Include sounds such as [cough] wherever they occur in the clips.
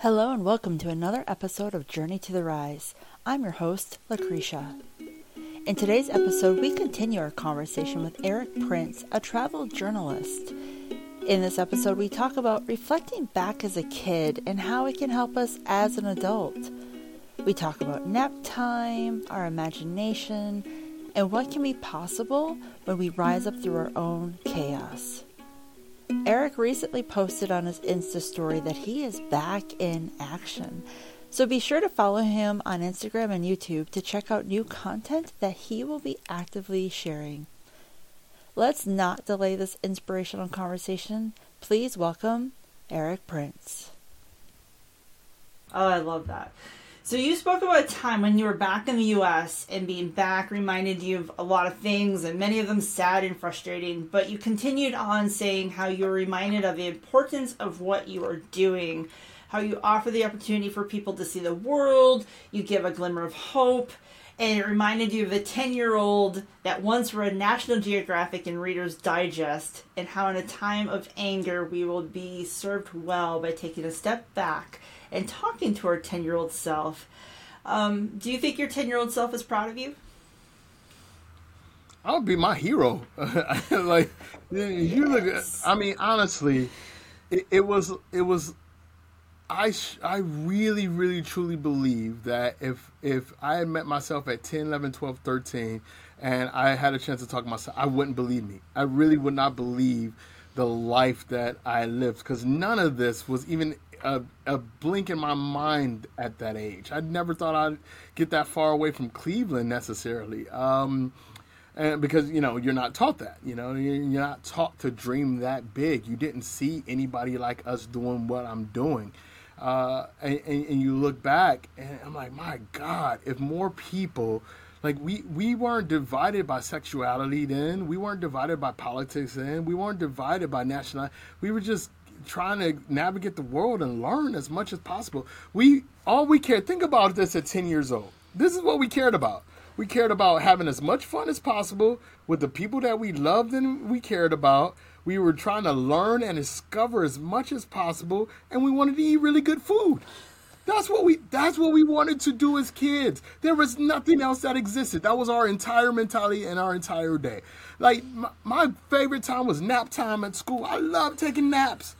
Hello and welcome to another episode of Journey to the Rise. I'm your host, Lucretia. In today's episode, we continue our conversation with Erick Prince, a travel journalist. In this episode, we talk about reflecting back as a kid and how it can help us as an adult. We talk about nap time, our imagination, and what can be possible when we rise up through our own chaos. Erick recently posted on his Insta story that he is back in action. So be sure to follow him on Instagram and YouTube to check out new content that he will be actively sharing. Let's not delay this inspirational conversation. Please welcome Erick Prince. Oh, I love that. So you spoke about a time when you were back in the U.S. and being back reminded you of a lot of things, and many of them sad and frustrating. But you continued on saying how you were reminded of the importance of what you are doing, how you offer the opportunity for people to see the world, you give a glimmer of hope, and it reminded you of the 10 year old that once read National Geographic and Reader's Digest, and how in a time of anger we will be served well by taking a step back and talking to our 10 year old self. Um, do you think your 10 year old self is proud of you? I would be my hero. [laughs] like you look. I mean, honestly, it, it, was it was. I I really really truly believe that if if I had met myself at 10, 11, 12, 13 and I had a chance to talk to myself, I wouldn't believe me. I really would not believe the life that I lived because none of this was even a, a blink in my mind at that age. I never thought I'd get that far away from Cleveland necessarily. Um, and because you know you're not taught that you know you're not taught to dream that big you didn't see anybody like us doing what i'm doing uh, and, and, and, you look back and i'm like my god if more people like we we weren't divided by sexuality then we weren't divided by politics then we weren't divided by national we were just trying to navigate the world and learn as much as possible. We all we cared. Think about this at ten years old. This is what we cared about. We cared about having as much fun as possible with the people that we loved and we cared about. We were trying to learn and discover as much as possible, and we wanted to eat really good food. That's what we that's what we wanted to do as kids. There was nothing else that existed. That was our entire mentality and our entire day. Like my, my favorite time was nap time at school. I love taking naps.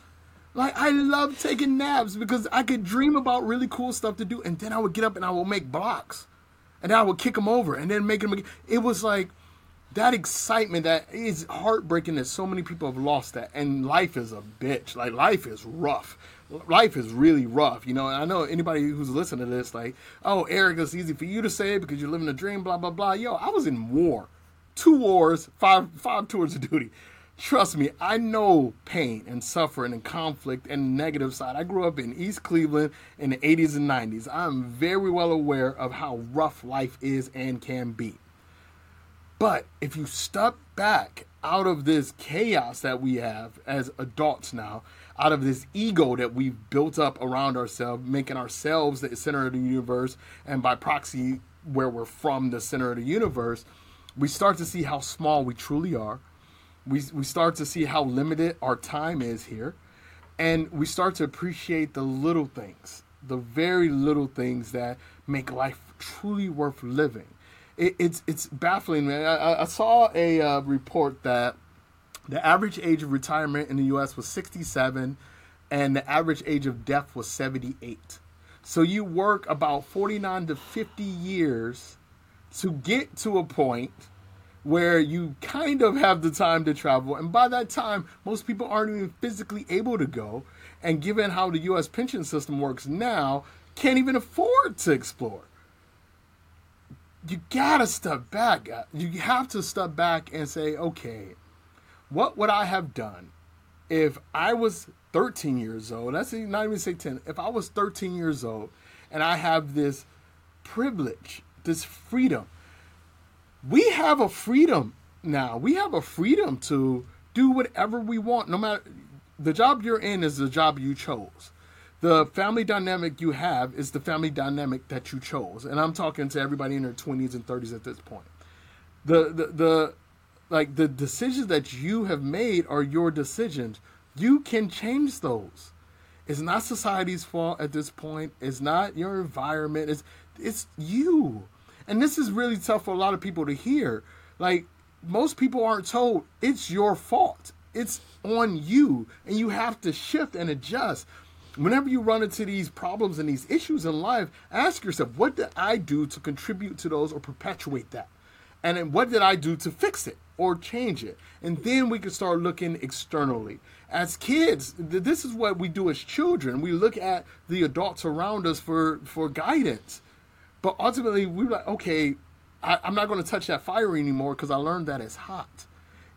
Like I love taking naps because I could dream about really cool stuff to do, and then I would get up and I would make blocks, and then I would kick them over, and then make them. Again. It was like that excitement that is heartbreaking that so many people have lost that, and life is a bitch. Like life is rough. Life is really rough, you know. And I know anybody who's listening to this, like, oh, Erick, it's easy for you to say because you're living a dream, blah blah blah. Yo, I was in war, two wars, five five tours of duty. Trust me, I know pain and suffering and conflict and negative side. I grew up in East Cleveland in the 80s and 90s. I'm very well aware of how rough life is and can be. But if you step back out of this chaos that we have as adults now, out of this ego that we've built up around ourselves, making ourselves the center of the universe, and by proxy, where we're from, the center of the universe, we start to see how small we truly are we, we start to see how limited our time is here and we start to appreciate the little things the very little things that make life truly worth living. It, it's it's baffling man. I, I saw a uh, report that the average age of retirement in the us was 67 and the average age of death was 78 so you work about 49 to 50 years to get to a point where you kind of have the time to travel. And by that time, most people aren't even physically able to go. And given how the US pension system works now, can't even afford to explore. You gotta step back. You have to step back and say, okay, what would I have done if I was 13 years old? Let's not even say 10. If I was 13 years old and I have this privilege, this freedom we have a freedom now. We have a freedom to do whatever we want, no matter the job you're in is the job you chose. The family dynamic you have is the family dynamic that you chose. And I'm talking to everybody in their 20s and 30s at this point. The the the like the decisions that you have made are your decisions. You can change those. It's not society's fault at this point. It's not your environment. It's it's you. And this is really tough for a lot of people to hear. Like most people aren't told it's your fault. It's on you and you have to shift and adjust. Whenever you run into these problems and these issues in life, ask yourself, what did I do to contribute to those or perpetuate that? And then what did I do to fix it or change it? And then we can start looking externally. As kids, this is what we do as children. We look at the adults around us for, for guidance. But ultimately, we're like, okay, I, am not going to touch that fire anymore because I learned that it's hot.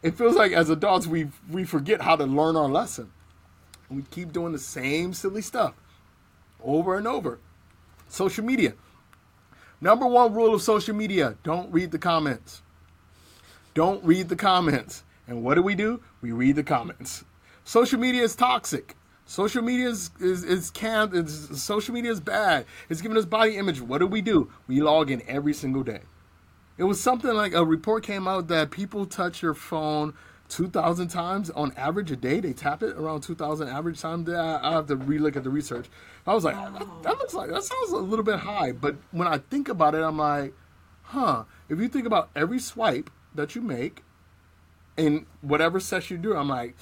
It feels like as adults, we, we forget how to learn our lesson. We keep doing the same silly stuff over and over. Social media. Number one rule of social media don't read the comments. Don't read the comments. And what do we do? We read the comments. Social media is toxic. Social media is is, is. It's, social media is bad. It's giving us body image. What do we do? We log in every single day. It was something like a report came out that people touch your phone 2,000 times on average a day. They tap it around 2,000 average time. I have to relook at the research. I was like, that, that, oh. looks like, that sounds a little bit high. But when I think about it, I'm like, huh. If you think about every swipe that you make in whatever session you do, I'm like,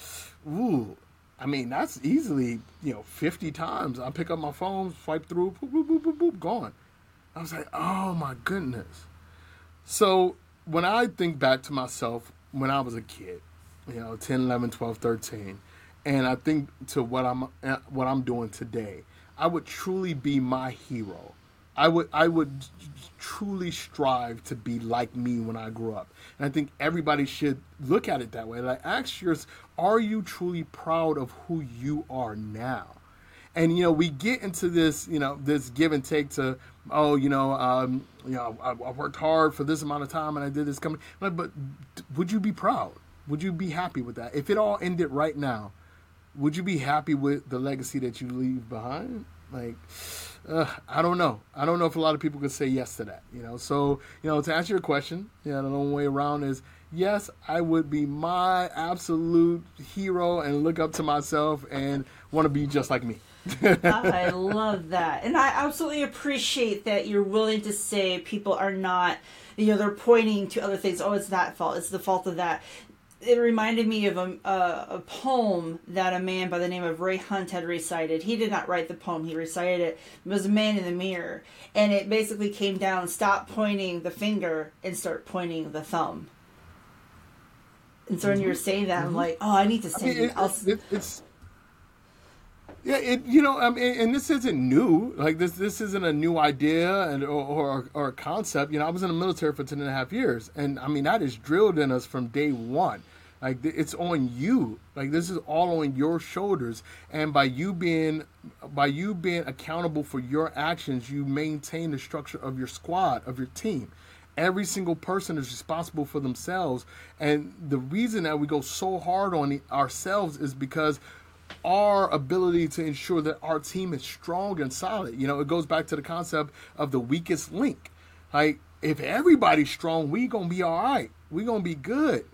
ooh, I mean, that's easily, you know, 50 times. I pick up my phone, swipe through, boop, boop, boop, boop, boop, gone. I was like, oh my goodness. So when I think back to myself when I was a kid, you know 10 11 12 13 and i think to what i'm eh, what i'm doing today i would truly be my hero i would i would truly strive to be like me when i grew up. And i think everybody should look at it that way. Like ask yourself are you truly proud of who you are now? And you know we get into this you know this give and take to oh you know um, you know I, I, worked hard for this amount of time and I did this company. But would you be proud? Would you be happy with that? If it all ended right now, would you be happy with the legacy that you leave behind? Like, uh, I don't know. I don't know if a lot of people could say yes to that. You know, so you know, to answer your question, yeah, the only way around is yes, I would be my absolute hero and look up to myself and want to be just like me. [laughs] I love that. And I absolutely appreciate that you're willing to say people are not, you know, they're pointing to other things. Oh, it's that fault. It's the fault of that it reminded me of a, a, a, poem that a man by the name of Ray Hunt had recited. He did not write the poem, he recited it. It was a man in the mirror. And it basically came down stop pointing the finger and start pointing the thumb. And so when you were saying that, mm-hmm. I'm like, oh, I need to say I mean, it, it, it's yeah, it you know, I mean, and this isn't new. Like this, this isn't a new idea and or, or, or a concept. You know, I was in the military for ten and a half years, and I mean that is drilled in us from day one. Like it's on you. Like this is all on your shoulders, and by you being by you being accountable for your actions, you maintain the structure of your squad of your team. Every single person is responsible for themselves, and the reason that we go so hard on ourselves is because our ability to ensure that our team is strong and solid. You know, it goes back to the concept of the weakest link. Like, if everybody's strong, we gonna be all right. We gonna be good.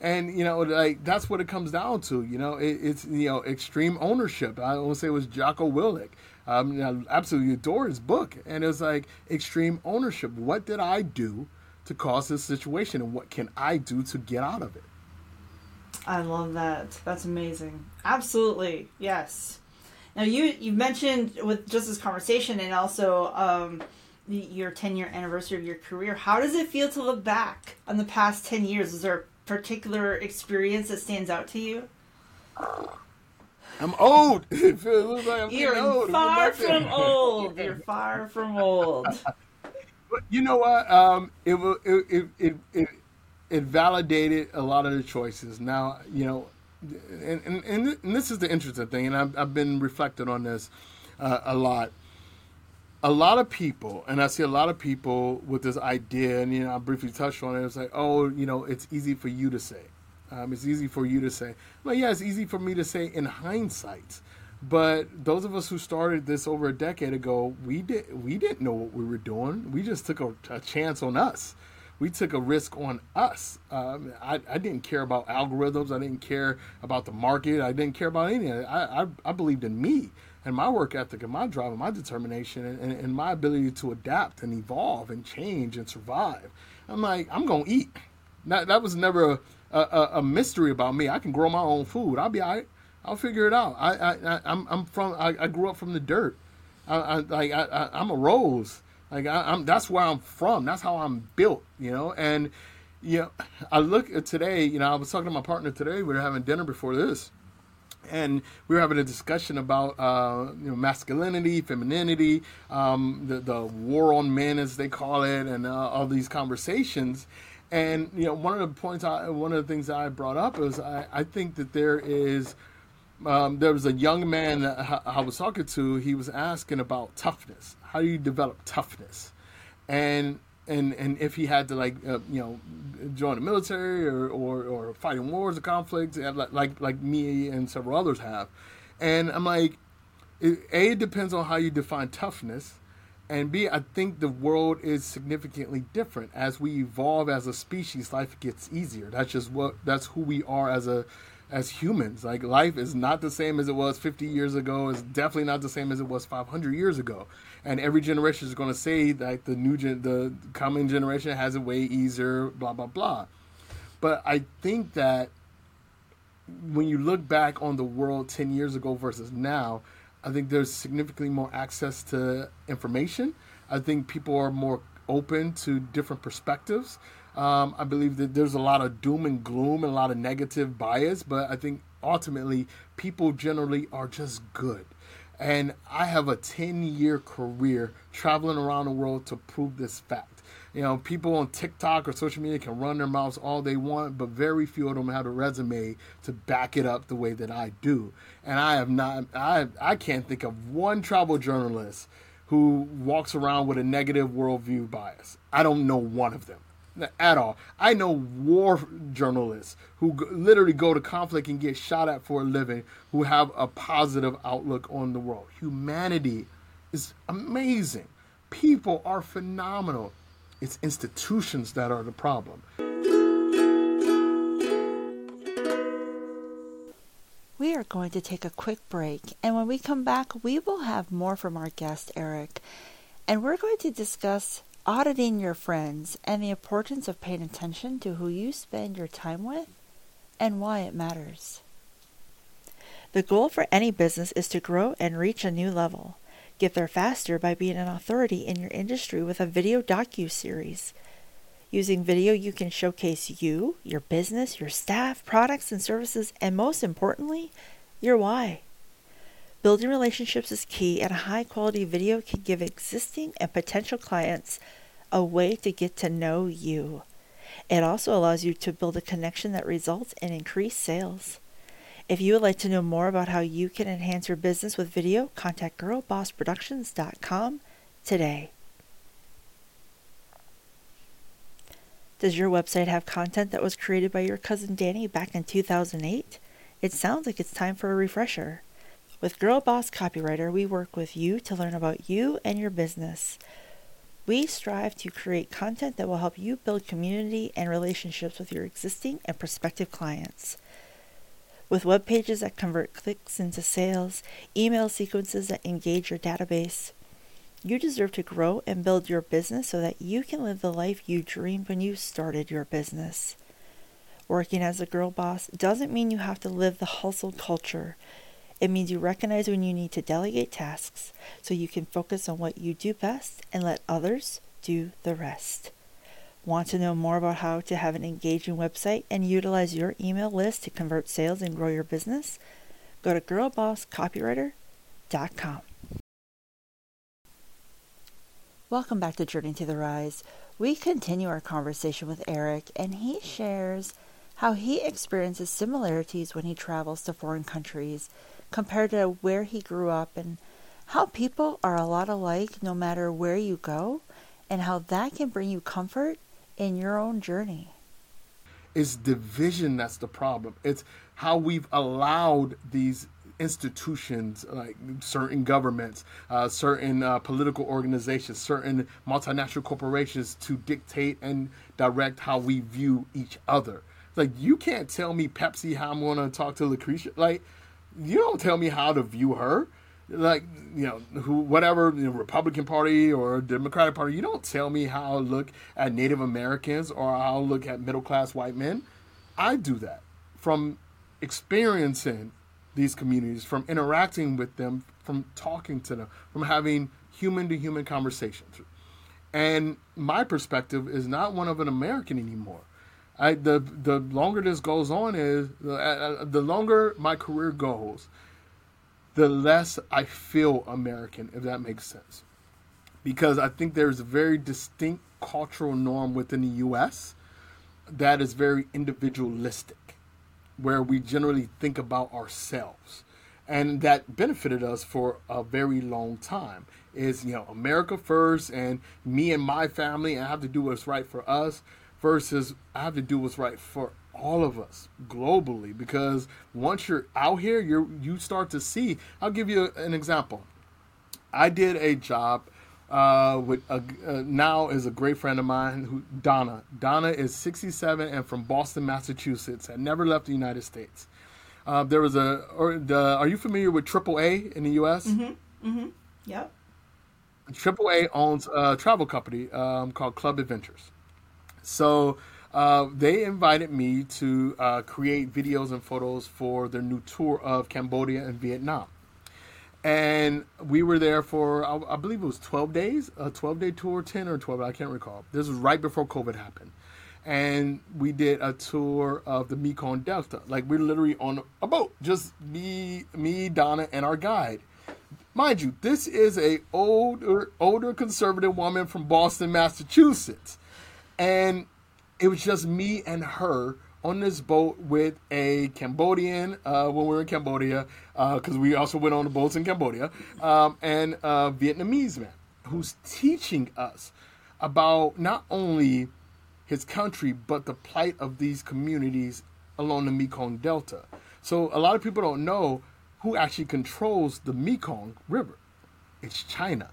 And you know, like that's what it comes down to. You know, it, it's you know extreme ownership. I want to say it was Jocko Willink. Um, I absolutely adore his book, and it was like extreme ownership. What did I do to cause this situation, and what can I do to get out of it? I love that. That's amazing. Absolutely, yes. Now you you mentioned with just this conversation and also um, your ten year anniversary of your career. How does it feel to look back on the past ten years? Is there a particular experience that stands out to you? I'm old. [laughs] It feels like I'm You're old. far from old. You're far from old. [laughs] But you know what? Um, it will. It, it, it, it validated a lot of the choices. Now, you know, and, and, and this is the interesting thing, and I've, I've been reflecting on this uh, a lot. A lot of people, and I see a lot of people with this idea, and you know, I briefly touched on it. It's like, oh, you know, it's easy for you to say. Um, it's easy for you to say. Well, yeah, it's easy for me to say in hindsight. But those of us who started this over a decade ago, we did we didn't know what we were doing. We just took a, a chance on us we took a risk on us. Um, I, I didn't care about algorithms. I didn't care about the market. I didn't care about any of it. I, I, I believed in me and my work ethic and my drive and my determination and, and, and my ability to adapt and evolve and change and survive. I'm like, I'm going to eat. That, that was never a, a, a, mystery about me. I can grow my own food. I'll be all right. I'll figure it out. I, I, I I'm, I'm from, I, I grew up from the dirt. I, I, I, I, I'm a rose. Like I, am that's where I'm from. That's how I'm built, you know. And you know, I look at today. You know, I was talking to my partner today. We were having dinner before this, and we were having a discussion about uh, you know masculinity, femininity, um, the the war on men as they call it, and uh, all these conversations. And you know, one of the points, I, one of the things that I brought up is I, I think that there is. Um, there was a young man that I was talking to. He was asking about toughness, how do you develop toughness? And and and if he had to like uh, you know join the military or, or or fighting wars or conflicts like like me and several others have, and I'm like, a it depends on how you define toughness, and b I think the world is significantly different as we evolve as a species. Life gets easier. That's just what that's who we are as a as humans. Like life is not the same as it was 50 years ago. It's definitely not the same as it was 500 years ago. And every generation is going to say that the new gen, the coming generation has it way easier. Blah blah blah. But I think that when you look back on the world 10 years ago versus now, I think there's significantly more access to information. I think people are more open to different perspectives. Um, I believe that there's a lot of doom and gloom and a lot of negative bias, but I think ultimately people generally are just good. And I have a 10 year career traveling around the world to prove this fact. You know, people on TikTok or social media can run their mouths all they want, but very few of them have a resume to back it up the way that I do. And I have not, I, I can't think of one travel journalist who walks around with a negative worldview bias. I don't know one of them at all. I know war journalists who g- literally go to conflict and get shot at for a living who have a positive outlook on the world. Humanity is amazing. People are phenomenal. It's institutions that are the problem. We are going to take a quick break, and when we come back, we will have more from our guest, Erick. And we're going to discuss auditing your friends, and the importance of paying attention to who you spend your time with and why it matters. The goal for any business is to grow and reach a new level. Get there faster by being an authority in your industry with a video docu-series. Using video, you can showcase you, your business, your staff, products and services, and most importantly, your why. Building relationships is key, and a high quality video can give existing and potential clients a way to get to know you. It also allows you to build a connection that results in increased sales. If you would like to know more about how you can enhance your business with video, contact girlbossproductions.com today. Does your website have content that was created by your cousin Danny back in 2008? It sounds like it's time for a refresher. With Girl Boss Copywriter, we work with you to learn about you and your business. We strive to create content that will help you build community and relationships with your existing and prospective clients. With web pages that convert clicks into sales, email sequences that engage your database, you deserve to grow and build your business so that you can live the life you dreamed when you started your business. Working as a girl boss doesn't mean you have to live the hustle culture. It means you recognize when you need to delegate tasks so you can focus on what you do best and let others do the rest. Want to know more about how to have an engaging website and utilize your email list to convert sales and grow your business? Go to girlbosscopywriter.com. Welcome back to Journey to the Rise. We continue our conversation with Erick, and he shares how he experiences similarities when he travels to foreign countries compared to where he grew up and how people are a lot alike no matter where you go and how that can bring you comfort in your own journey. It's division that's the problem. It's how we've allowed these institutions, like certain governments, uh, certain uh, political organizations, certain multinational corporations to dictate and direct how we view each other. Like you can't tell me Pepsi how I'm going to talk to Lucretia. Like you don't tell me how to view her. Like you know who whatever the Republican Party or Democratic Party. You don't tell me how I look at Native Americans or how I look at middle class white men. I do that from experiencing these communities, from interacting with them, from talking to them, from having human to human conversations. And my perspective is not one of an American anymore. I, the the longer this goes on is uh, uh, the longer my career goes, the less I feel American, if that makes sense. Because I think there's a very distinct cultural norm within the U.S. that is very individualistic, where we generally think about ourselves, and that benefited us for a very long time. Is you know America first, and me and my family, and I have to do what's right for us versus I have to do what's right for all of us globally because once you're out here you you start to see I'll give you an example. I did a job uh, with a, uh, now is a great friend of mine who Donna. Donna is 67 and from Boston Massachusetts and never left the United States. Uh, there was a or the, are you familiar with AAA in the US mm-hmm mm-hmm yep. AAA owns a travel company um, called Club Adventures so uh, they invited me to uh, create videos and photos for their new tour of Cambodia and Vietnam. And we were there for, I, I believe it was 12 days, a 12 day tour, 10 or 12, I can't recall. This was right before COVID happened. And we did a tour of the Mekong Delta. Like we're literally on a boat, just me, me, Donna, and our guide. Mind you, this is a older, older conservative woman from Boston, Massachusetts and it was just me and her on this boat with a Cambodian uh, when we were in Cambodia, because uh, we also went on the boats in Cambodia, um, and a Vietnamese man who's teaching us about not only his country but the plight of these communities along the Mekong Delta. So a lot of people don't know who actually controls the Mekong River. It's China.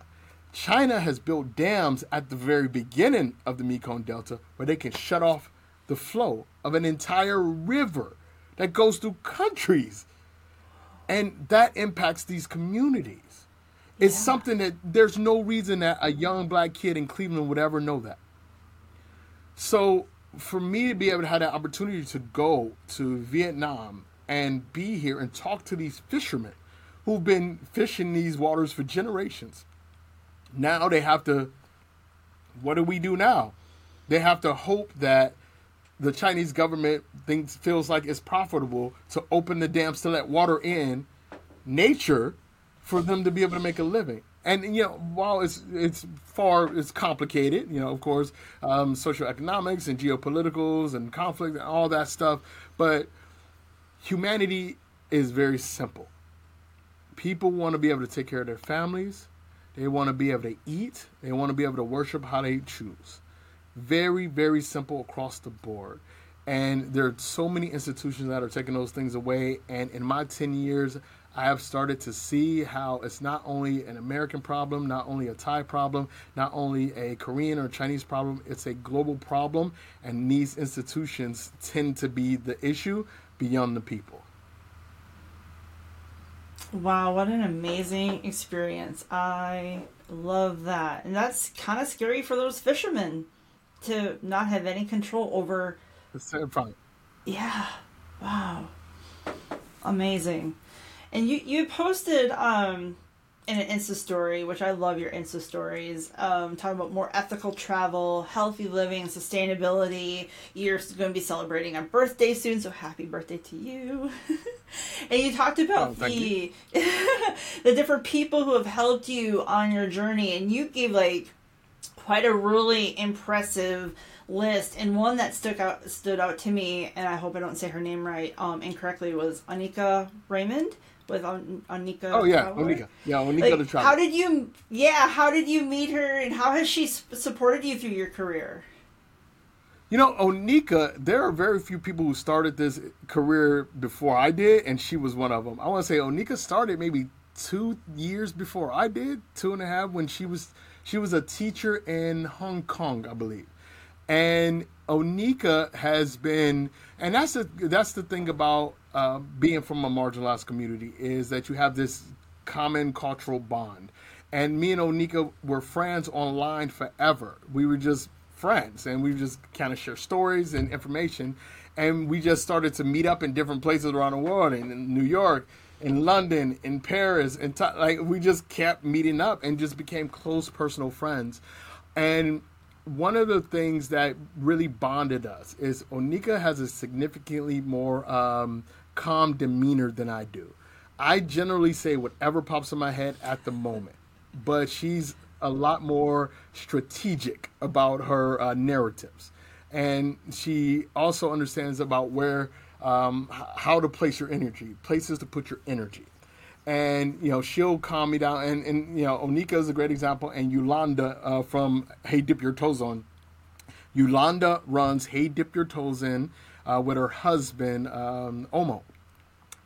China has built dams at the very beginning of the Mekong Delta where they can shut off the flow of an entire river that goes through countries. And that impacts these communities. It's yeah. something that there's no reason that a young black kid in Cleveland would ever know that. So for me to be able to have that opportunity to go to Vietnam and be here and talk to these fishermen who've been fishing these waters for generations now they have to. What do we do now? They have to hope that the Chinese government thinks feels like it's profitable to open the dams to let water in nature for them to be able to make a living. And you know, while it's it's far it's complicated, you know, of course, um, social economics and geopoliticals and conflict and all that stuff, but humanity is very simple. People want to be able to take care of their families. They want to be able to eat. They want to be able to worship how they choose. Very, very simple across the board. And there are so many institutions that are taking those things away. And in my 10 years, I have started to see how it's not only an American problem, not only a Thai problem, not only a Korean or Chinese problem, it's a global problem. And these institutions tend to be the issue beyond the people. Wow, what an amazing experience. I love that. And that's kind of scary for those fishermen to not have any control over. The problem. Yeah. Wow. Amazing. And you, you posted um, in an Insta story, which I love your Insta stories, um, talking about more ethical travel, healthy living, sustainability. You're going to be celebrating a birthday soon, so happy birthday to you. [laughs] and you talked about oh, the [laughs] the different people who have helped you on your journey, and you gave like quite a really impressive list. And one that stuck out stood out to me, and I hope I don't say her name right um, incorrectly, was Anika Raymond with An- Anika. Oh yeah, Onika. Yeah, Onika like, the traveler. How did you? Yeah, how did you meet her, and how has she supported you through your career? You know, Onika, there are very few people who started this career before I did, and she was one of them. I want to say Onika started maybe two years before I did, two and a half, when she was she was a teacher in Hong Kong, I believe. And Onika has been, and that's the that's the thing about uh, being from a marginalized community is that you have this common cultural bond. And me and Onika were friends online forever. We were just friends, and we just kind of share stories and information. And we just started to meet up in different places around the world, in, in New York, in London, in Paris, and like we just kept meeting up and just became close personal friends. And one of the things that really bonded us is Onika has a significantly more um, calm demeanor than I do. I generally say whatever pops in my head at the moment, but she's a lot more strategic about her uh, narratives, and she also understands about where um, how to place your energy, places to put your energy. And you know she'll calm me down, and, and you know Onika is a great example, and Yolanda uh, from Hey Dip Your Toes On. Yolanda runs Hey Dip Your Toes In uh, with her husband um, Omo,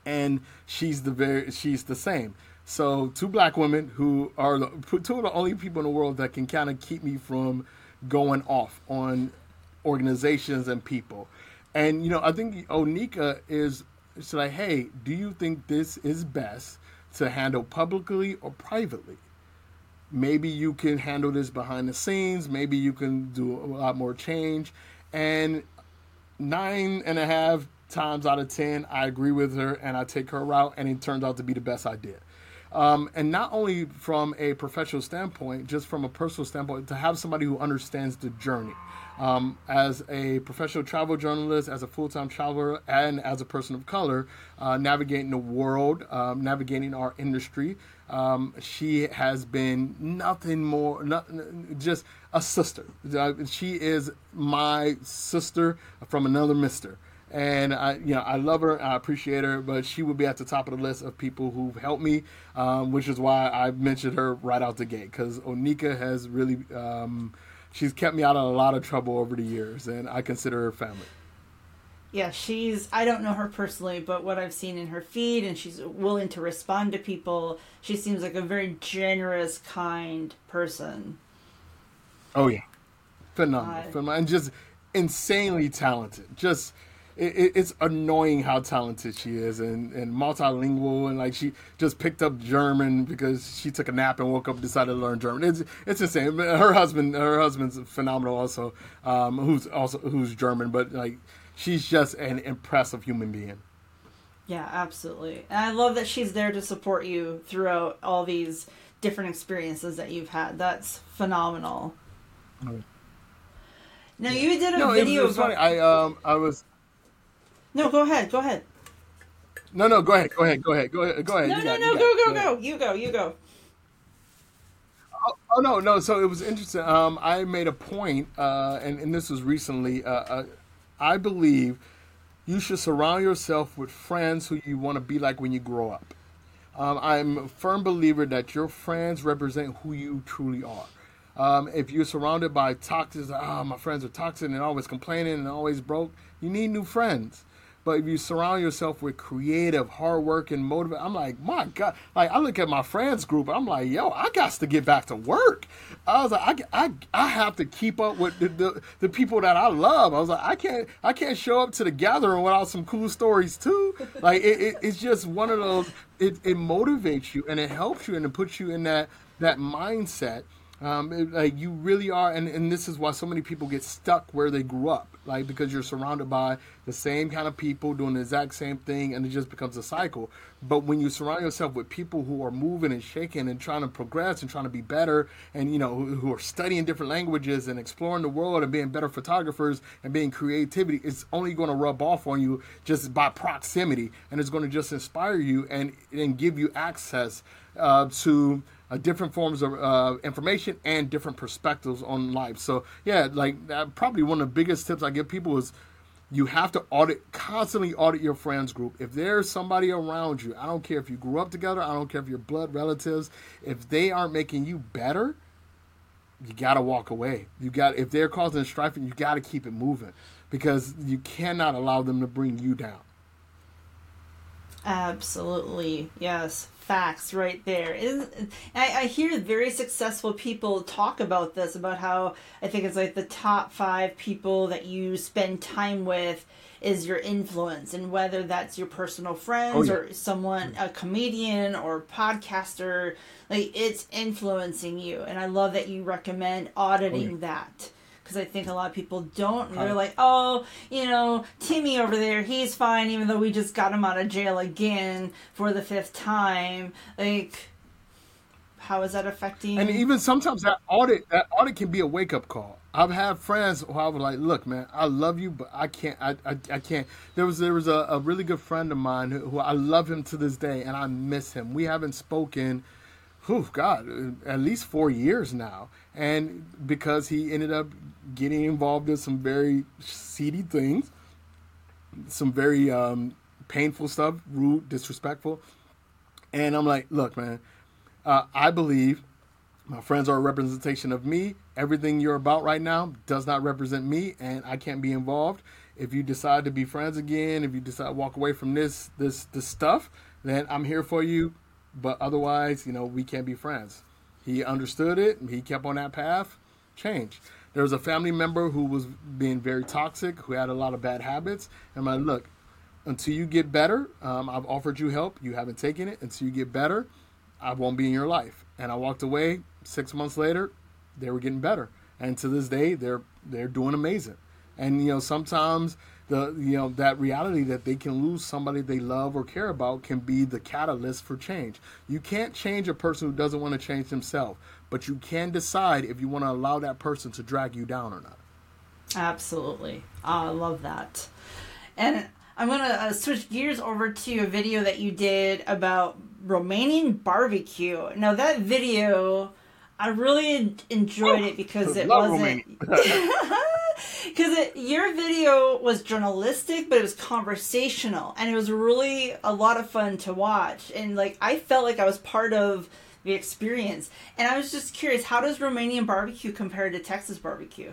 and she's the very she's the same. So two black women who are the, two of the only people in the world that can kind of keep me from going off on organizations and people. And you know, I think Onika is it's like, hey, do you think this is best to handle publicly or privately? Maybe you can handle this behind the scenes. Maybe you can do a lot more change. And nine and a half times out of ten, I agree with her and I take her route, and it turns out to be the best idea. Um, and not only from a professional standpoint, just from a personal standpoint, to have somebody who understands the journey. Um, as a professional travel journalist, as a full time traveler, and as a person of color, uh, navigating the world, um, navigating our industry, um, she has been nothing more, not, just a sister. Uh, she is my sister from another mister and I, you know, I love her, I appreciate her, but she would be at the top of the list of people who've helped me, um, which is why I mentioned her right out the gate because Onika has really, um, she's kept me out of a lot of trouble over the years, and I consider her family. Yeah, she's. I don't know her personally, but what I've seen in her feed, and she's willing to respond to people. She seems like a very generous, kind person. Oh yeah, phenomenal, uh, phenomenal, and just insanely talented. Just it, it's annoying how talented she is and, and multilingual and like she just picked up German because she took a nap and woke up and decided to learn German. It's it's insane. Her husband her husband's phenomenal also, um, who's also who's German, but like she's just an impressive human being. Yeah, absolutely. And I love that she's there to support you throughout all these different experiences that you've had. That's phenomenal. Now you did a no, video. It was, it was funny. I um I was no, go ahead. Go ahead. No, no, go ahead. Go ahead. Go ahead. Go ahead. Go ahead. No, you no, got, no. Go, go, go, go. You go. You go. Oh, oh, no, no. So it was interesting. Um, I made a point, uh, and and this was recently. Uh, uh, I believe you should surround yourself with friends who you want to be like when you grow up. Um, I'm a firm believer that your friends represent who you truly are. Um, if you're surrounded by toxic, ah, oh, my friends are toxic and always complaining and always broke, you need new friends. But if you surround yourself with creative, hardworking, motivated, I'm like, my God. Like, I look at my friends group, I'm like, yo, I got to get back to work. I was like, I, I, I have to keep up with the, the, the people that I love. I was like, I can't I can't show up to the gathering without some cool stories too. [laughs] Like, it, it, it's just one of those. It, it motivates you and it helps you and it puts you in that that mindset um, it, like you really are, and, and this is why so many people get stuck where they grew up, like because you're surrounded by the same kind of people doing the exact same thing, and it just becomes a cycle. But when you surround yourself with people who are moving and shaking and trying to progress and trying to be better, and you know who, who are studying different languages and exploring the world and being better photographers and being creativity, it's only going to rub off on you just by proximity, and it's going to just inspire you and and give you access uh, to uh, different forms of uh, information and different perspectives on life. So yeah, like uh, probably one of the biggest tips I give people is you have to audit constantly audit your friends group. If there's somebody around you, I don't care if you grew up together, I don't care if you're blood relatives, if they aren't making you better, you gotta walk away. You got if they're causing strife, you gotta keep it moving because you cannot allow them to bring you down. Absolutely, yes, facts right there. I, I hear very successful people talk about this about how I think it's like the top five people that you spend time with is your influence and whether that's your personal friends oh, yeah. or someone a comedian or podcaster like it's influencing you and i love that you recommend auditing oh, yeah. that because i think a lot of people don't they're like oh you know timmy over there he's fine even though we just got him out of jail again for the fifth time like how is that affecting and even sometimes that audit that audit can be a wake-up call I've had friends who I was like, "Look, man, I love you, but I can't. I, I, I can't." There was there was a, a, really good friend of mine who, who, I love him to this day, and I miss him. We haven't spoken, whew, God, at least four years now, and because he ended up getting involved in some very seedy things, some very um, painful stuff, rude, disrespectful, and I'm like, "Look, man, uh, I believe." My friends are a representation of me. Everything you're about right now does not represent me, and I can't be involved. If you decide to be friends again, if you decide to walk away from this this this stuff, then I'm here for you. But otherwise, you know, we can't be friends. He understood it. He kept on that path. Change. There was a family member who was being very toxic, who had a lot of bad habits. And I'm like, look, until you get better, um, I've offered you help. You haven't taken it. Until you get better, I won't be in your life. And I walked away six months later, they were getting better, and to this day, they're they're doing amazing. And you know, sometimes the you know that reality that they can lose somebody they love or care about can be the catalyst for change. You can't change a person who doesn't want to change themselves, but you can decide if you want to allow that person to drag you down or not. Absolutely, oh, I love that. And I'm gonna uh, switch gears over to a video that you did about Romanian barbecue. Now that video I really enjoyed it because it wasn't. [laughs] [laughs] Because your video was journalistic, but it was conversational, and it was really a lot of fun to watch. And like, I felt like I was part of the experience. And I was just curious, how does Romanian barbecue compare to Texas barbecue?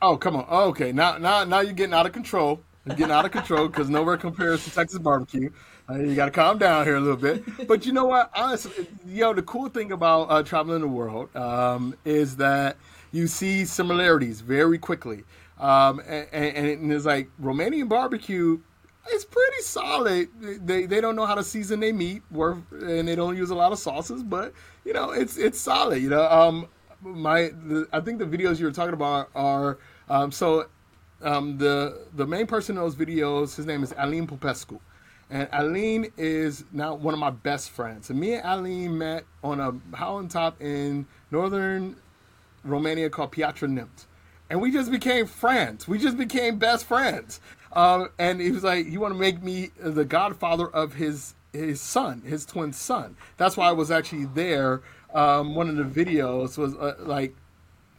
Oh, come on. Oh, okay, now, now, now you're getting out of control. You're getting out of control because nowhere compares to Texas barbecue. Uh, you got to calm down here a little bit. But you know what? Honestly, yo, the cool thing about uh, traveling the world um, is that you see similarities very quickly. Um, and, and, it's like Romanian barbecue it's pretty solid. They they don't know how to season their meat, and they don't use a lot of sauces, but you know it's it's solid. You know, um, my the, I think the videos you were talking about are um, so um, the the main person in those videos, his name is Alin Popescu. And Alin is now one of my best friends. And me and Alin met on a howling top in northern Romania called Piatra Neamț. And we just became friends. We just became best friends. Um, and he was like, "You want to make me the godfather of his his son, his twin son." That's why I was actually there. Um, one of the videos was uh, like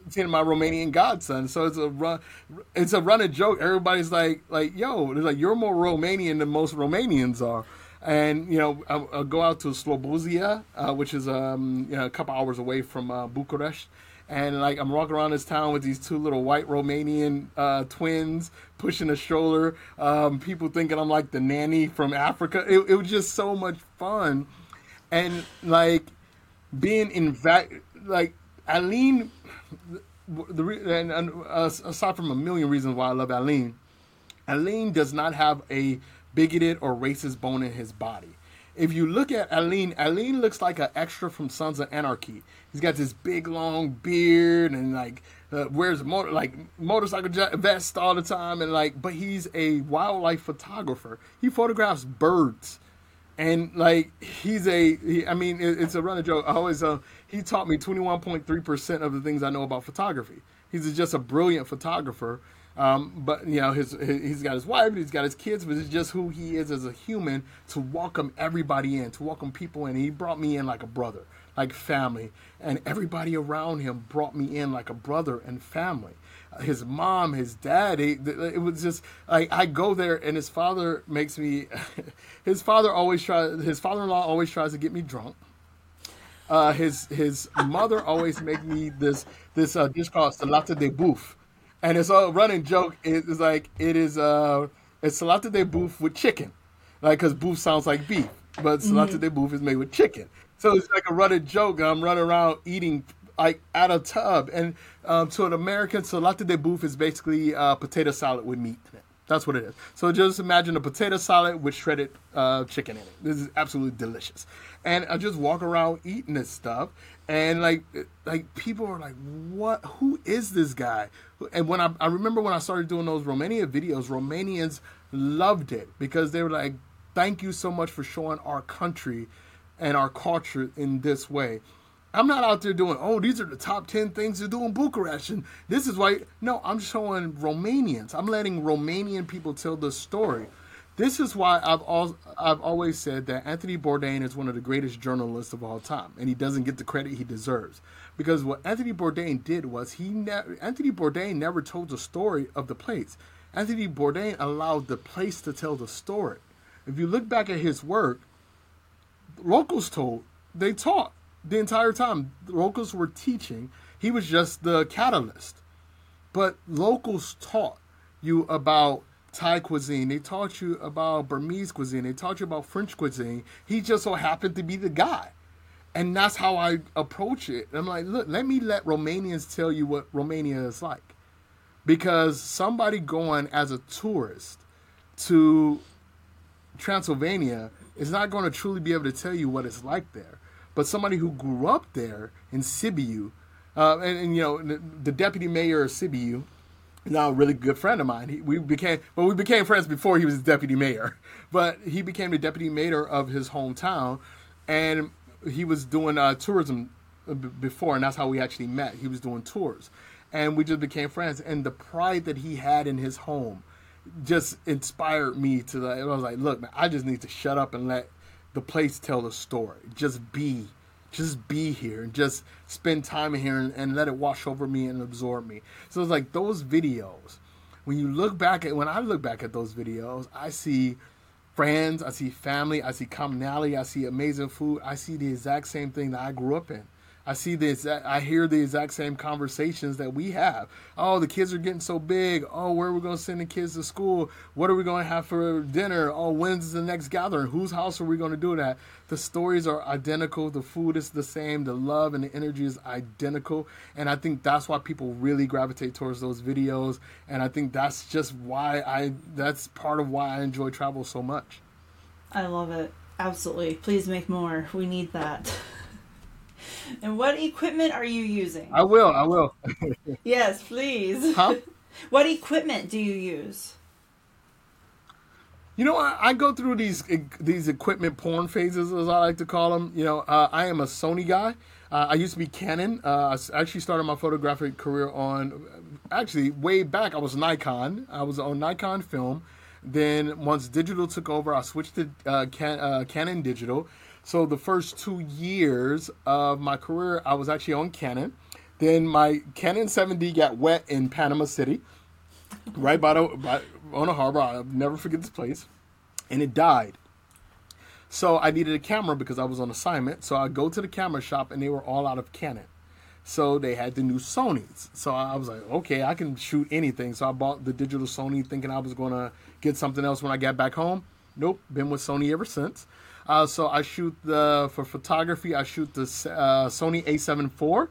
seeing my Romanian godson. So it's a run, it's a running joke. Everybody's like, like, yo, it's like you're more Romanian than most Romanians are. And you know, I'll, I'll go out to Slobozia, uh, which is um, you know, a couple hours away from uh, Bucharest. And like I'm walking around this town with these two little white Romanian uh, twins pushing a stroller. Um, people thinking I'm like the nanny from Africa. It, it was just so much fun, and like being in fact, like Alin the and, and uh, aside from a million reasons why I love Alin, Alin does not have a bigoted or racist bone in his body. If you look at Alin, Alin looks like an extra from Sons of Anarchy. He's got this big long beard and like uh, wears motor like motorcycle vest all the time and like, but he's a wildlife photographer. He photographs birds and like he's a he, I mean it, it's a running joke. I always uh, he taught me 21.3% of the things I know about photography. He's just a brilliant photographer. Um, but you know, his, his, he's got his wife, he's got his kids, but it's just who he is as a human to welcome everybody in, to welcome people in. He brought me in like a brother, like family, and everybody around him brought me in like a brother and family. His mom, his dad, he, it was just like I go there, and his father makes me. [laughs] his father always tries. His father-in-law always tries to get me drunk uh, his his mother always make me this this uh, dish called salata de boeuf, and it's a running joke. It's like it is uh it's salata de boeuf with chicken. like because boof sounds like beef, but salata mm-hmm. de boof is made with chicken. So it's like a running joke. I'm running around eating like out of tub, and um, to an American, salate de boof is basically uh, potato salad with meat in it. That's what it is. So just imagine a potato salad with shredded uh, chicken in it. This is absolutely delicious. And I just walk around eating this stuff, and like like people are like, "What? Who is this guy?" And when I, I remember when I started doing those Romania videos, Romanians loved it because they were like, "Thank you so much for showing our country and our culture in this way." I'm not out there doing, oh, these are the top 10 things to do in Bucharest. And this is why, no, I'm showing Romanians. I'm letting Romanian people tell the story. This is why I've, al- I've always said that Anthony Bourdain is one of the greatest journalists of all time. And he doesn't get the credit he deserves. Because what Anthony Bourdain did was he ne- Anthony Bourdain never told the story of the place. Anthony Bourdain allowed the place to tell the story. If you look back at his work, locals told, they taught the entire time. The locals were teaching. He was just the catalyst. But locals taught you about Thai cuisine. They taught you about Burmese cuisine. They taught you about French cuisine. He just so happened to be the guy. And that's how I approach it. I'm like, look, let me let Romanians tell you what Romania is like. Because somebody going as a tourist to Transylvania is not going to truly be able to tell you what it's like there. But somebody who grew up there in Sibiu, uh, and, and, you know the, deputy mayor of Sibiu, now a really good friend of mine. He, we became well, we became friends before he was deputy mayor, [laughs] but he became the deputy mayor of his hometown, and he was doing uh, tourism uh, before, and that's how we actually met. He was doing tours, and we just became friends. And the pride that he had in his home just inspired me to. Like, I was like, look, man, I just need to shut up and let the place tell the story. Just be, just be here and just spend time here and, and let it wash over me and absorb me. So it's like those videos. When you look back at when I look back at those videos, I see friends, I see family, I see commonality, I see amazing food, I see the exact same thing that I grew up in. I see this. I hear the exact same conversations that we have. Oh, the kids are getting so big. Oh, where are we going to send the kids to school? What are we going to have for dinner? Oh, when's the next gathering? Whose house are we going to do that? The stories are identical. The food is the same. The love and the energy is identical. And I think that's why people really gravitate towards those videos. And I think that's just why I, that's part of why I enjoy travel so much. I love it. Absolutely. Please make more. We need that. [laughs] And what equipment are you using? I will. I will. yes, please. Huh? [laughs] what equipment do you use? You know, I, I, go through these these equipment porn phases, as I like to call them. You know, uh, I am a Sony guy. Uh, I used to be Canon. Uh, I actually started my photographic career on, actually, way back. I was Nikon. I was on Nikon film. Then once digital took over, I switched to uh, Can, uh, Canon digital. So the first two years of my career, I was actually on Canon. Then my Canon 7D got wet in Panama City, right by the by, on a harbor. I'll never forget this place, and it died. So I needed a camera because I was on assignment. So I go to the camera shop, and they were all out of Canon. So they had the new Sony's. So I was like, okay, I can shoot anything. So I bought the digital Sony, thinking I was gonna get something else when I got back home. Nope, been with Sony ever since. Uh, so I shoot the for photography. I shoot the uh, Sony A7 IV.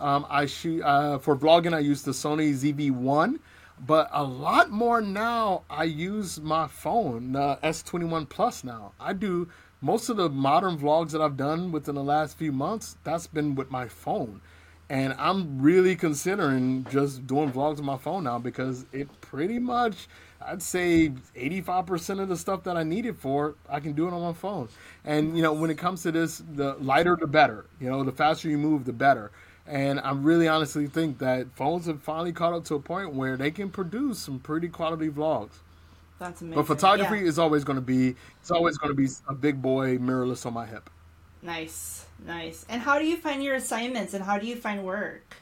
Um, I shoot uh, for vlogging. I use the Sony ZV-1, but a lot more now. I use my phone, uh, S21 Plus. Now I do most of the modern vlogs that I've done within the last few months. That's been with my phone, and I'm really considering just doing vlogs on my phone now because it pretty much I'd say 85% of the stuff that I need it for, I can do it on my phone. And, you know, when it comes to this, the lighter the better. You know, the faster you move, the better. And I really honestly think that phones have finally caught up to a point where they can produce some pretty quality vlogs. That's amazing. But photography yeah. is always going to be, it's always going to be a big boy mirrorless on my hip. Nice, nice. And how do you find your assignments and how do you find work?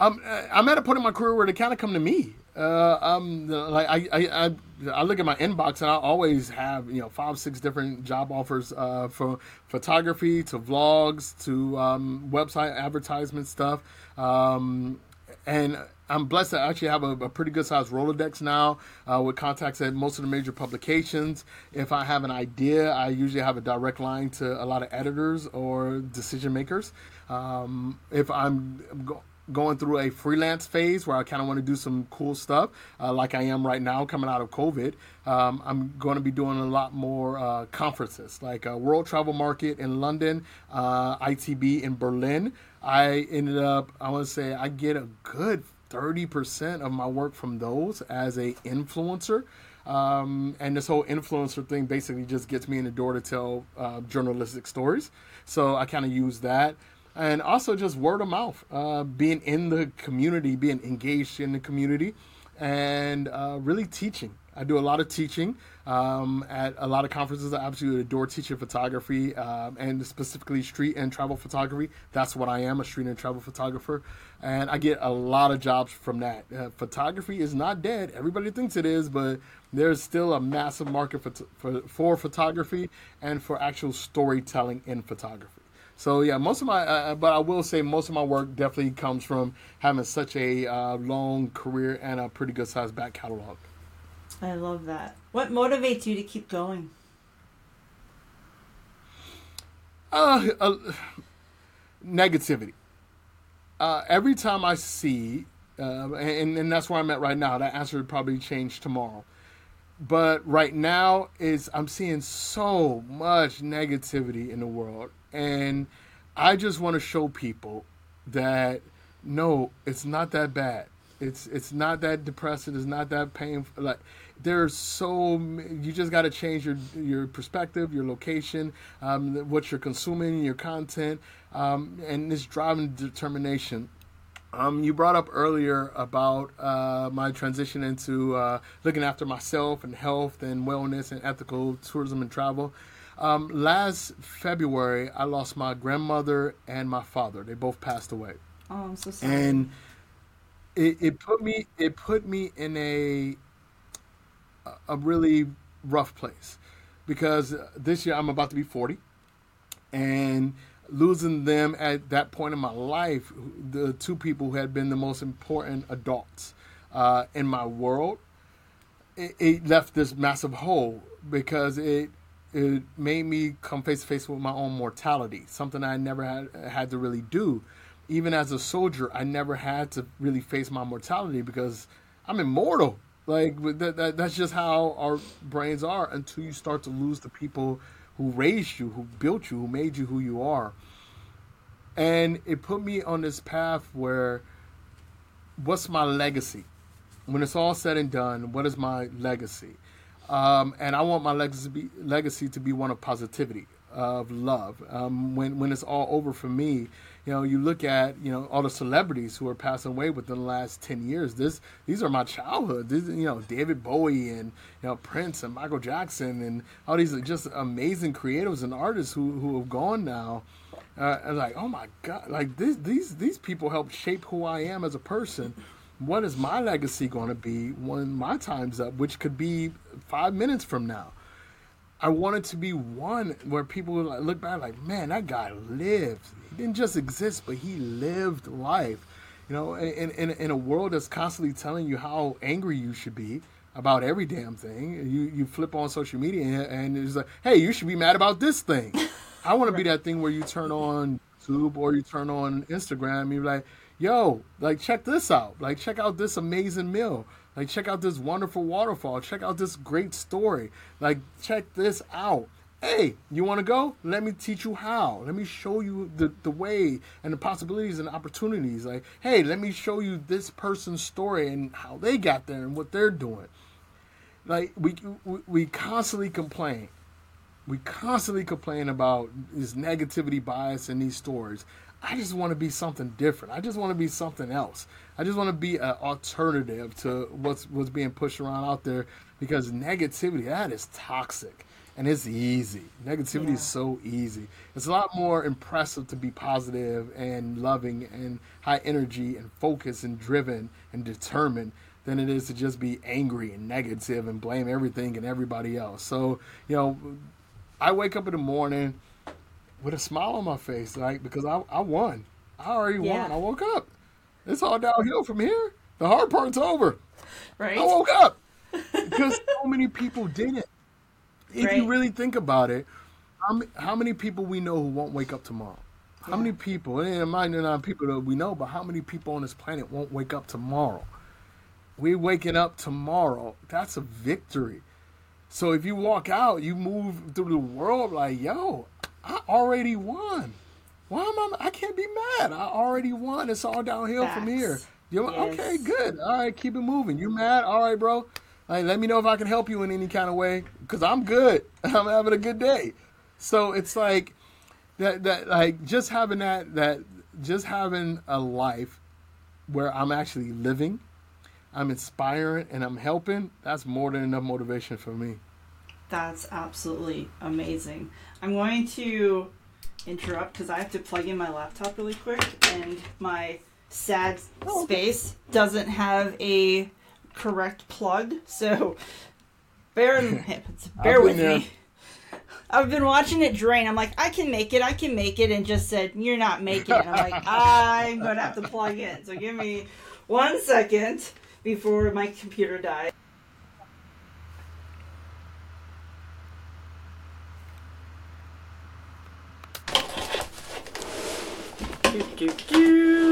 I'm I'm at a point in my career where they kind of come to me. Uh, um, like I, I, I, I look at my inbox and I always have you know five six different job offers uh, from photography to vlogs to um, website advertisement stuff. Um, and I'm blessed to actually have a, a pretty good sized Rolodex now uh, with contacts at most of the major publications. If I have an idea, I usually have a direct line to a lot of editors or decision makers. Um, if I'm going through a freelance phase where I kind of want to do some cool stuff, uh, like I am right now coming out of COVID, um, I'm going to be doing a lot more uh, conferences, like a World Travel Market in London, uh, ITB in Berlin. I ended up, I want to say, I get a good 30% of my work from those as a influencer. Um, and this whole influencer thing basically just gets me in the door to tell uh, journalistic stories. So I kind of use that. And also just word of mouth, uh, being in the community, being engaged in the community, and uh, really teaching. I do a lot of teaching um, at a lot of conferences. I absolutely adore teaching photography um, and specifically street and travel photography. That's what I am, a street and travel photographer. And I get a lot of jobs from that. Uh, photography is not dead. Everybody thinks it is, but there's still a massive market for, for, for photography and for actual storytelling in photography. So yeah, most of my, uh, uh, but I will say most of my work definitely comes from having such a uh, long career and a pretty good sized back catalog. I love that. What motivates you to keep going? Uh, uh negativity. Uh, every time I see, uh, and, and that's where I'm at right now. That answer would probably change tomorrow. But right now is I'm seeing so much negativity in the world, and I just want to show people that no, it's not that bad. It's it's not that depressing. It's not that painful. Like there's so you just got to change your your perspective, your location, um, what you're consuming, your content, um, and this driving determination. Um, you brought up earlier about uh, my transition into uh, looking after myself and health and wellness and ethical tourism and travel. Um, last February, I lost my grandmother and my father. They both passed away. Oh, I'm so sorry. And it, it put me it put me in a a really rough place because this year I'm about to be 40 and losing them at that point in my life the two people who had been the most important adults uh, in my world it, it, left this massive hole because it it made me come face to face with my own mortality something I never had had to really do. Even as a soldier I never had to really face my mortality because I'm immortal. Like that, that, that's just how our brains are until you start to lose the people who raised you, who built you, who made you who you are. And it put me on this path where what's my legacy? When it's all said and done, what is my legacy? Um, and I want my legacy to, be, legacy to be one of positivity, of love. Um, when when it's all over for me, you know, you look at you know all the celebrities who are passing away within the last ten years. This these are my childhood. This, you know, David Bowie and you know Prince and Michael Jackson and all these just amazing creatives and artists who who have gone now. Uh, and like, oh my god, like this, these these people helped shape who I am as a person. What is my legacy going to be when my time's up, which could be five minutes from now? I wanted to be one where people look back like, man, that guy lived. He didn't just exist, but he lived life. You know, in, in, in a world that's constantly telling you how angry you should be about every damn thing, you, you flip on social media and it's like, hey, you should be mad about this thing. [laughs] I want to be that thing where you turn on YouTube or you turn on Instagram and you're like, yo, like, check this out. Like, check out this amazing meal like, check out this wonderful waterfall. Check out this great story. Like, check this out. Hey, you want to go? Let me teach you how. Let me show you the, the way and the possibilities and opportunities. Like, hey, let me show you this person's story and how they got there and what they're doing. Like, we, we, we constantly complain. We constantly complain about this negativity bias in these stories. I just want to be something different. I just want to be something else. I just want to be an alternative to what's what's being pushed around out there because negativity that is toxic and it's easy. Negativity yeah. is so easy. It's a lot more impressive to be positive and loving and high energy and focused and driven and determined than it is to just be angry and negative and blame everything and everybody else. So, you know, I wake up in the morning with a smile on my face, like because I, I won. I already yeah. won. I woke up. It's all downhill from here. The hard part's over. Right. I woke up [laughs] because so many people didn't. If Right. you really think about it, how, how many people we know who won't wake up tomorrow? How many people, and it might not people that we know, but how many people on this planet won't wake up tomorrow? We waking up tomorrow. That's a victory. So if you walk out, you move through the world like, yo, I already won. Why am I? I can't be mad. I already won. It's all downhill from here. Facts. You Yes. okay? Good. All right, keep it moving. You mad? All right, bro. Like, let me know if I can help you in any kind of way because I'm good. [laughs] I'm having a good day. So it's like that. That like just having that. That just having a life where I'm actually living, I'm inspiring, and I'm helping. That's more than enough motivation for me. That's absolutely amazing. I'm going to interrupt because I have to plug in my laptop really quick, and my sad Oh. space doesn't have a correct plug. So bear [laughs] bear with there. me. I've been watching it drain. I'm like, I can make it, I can make it, and just said, You're not making it. I'm like, [laughs] I'm gonna have to plug in. So give me one second before my computer dies. Do, do, do.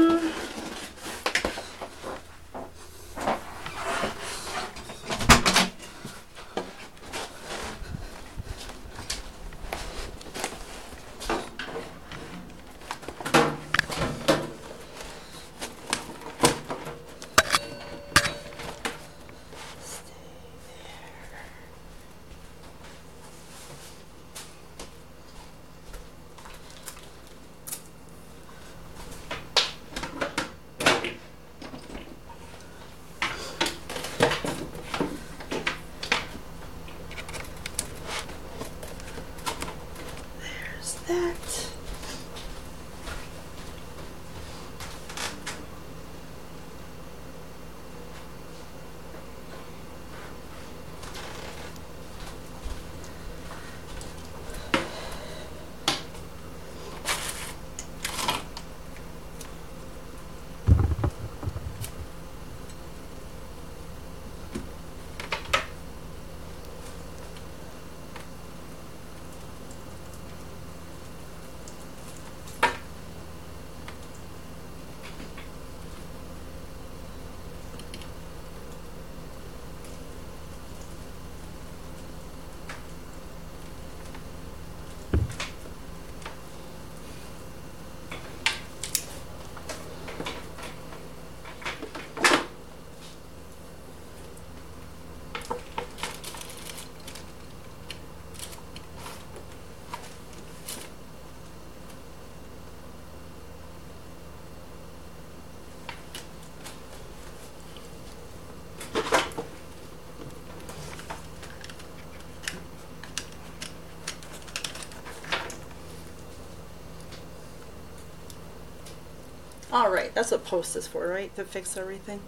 All right, that's what post is for, right? To fix everything.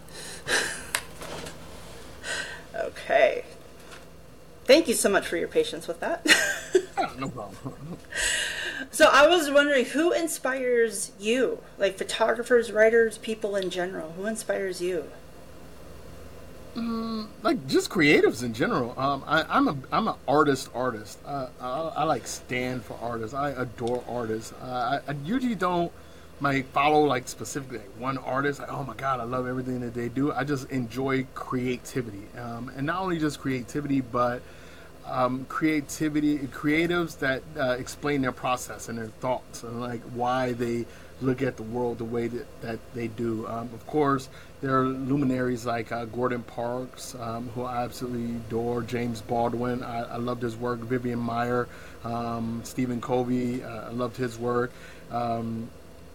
okay. Thank you so much for your patience with that. Ah, [laughs] no problem. so I was wondering who inspires you? Like photographers, writers, people in general. Who inspires you? like just creatives in general. Um, I, I'm a I'm an artist artist. Uh, I, I like stand for artists. I adore artists. Uh, I, I usually don't like follow like specifically like one artist. Like oh my god, I love everything that they do. I just enjoy creativity, um, and not only just creativity, but um, creativity creatives that uh, explain their process and their thoughts and like why they look at the world the way that, that they do. Um, of course, there are luminaries like uh, Gordon Parks, um, who I absolutely adore. James Baldwin, I, I loved his work. Vivian Maier, um, Stephen Covey, uh, I loved his work. Um,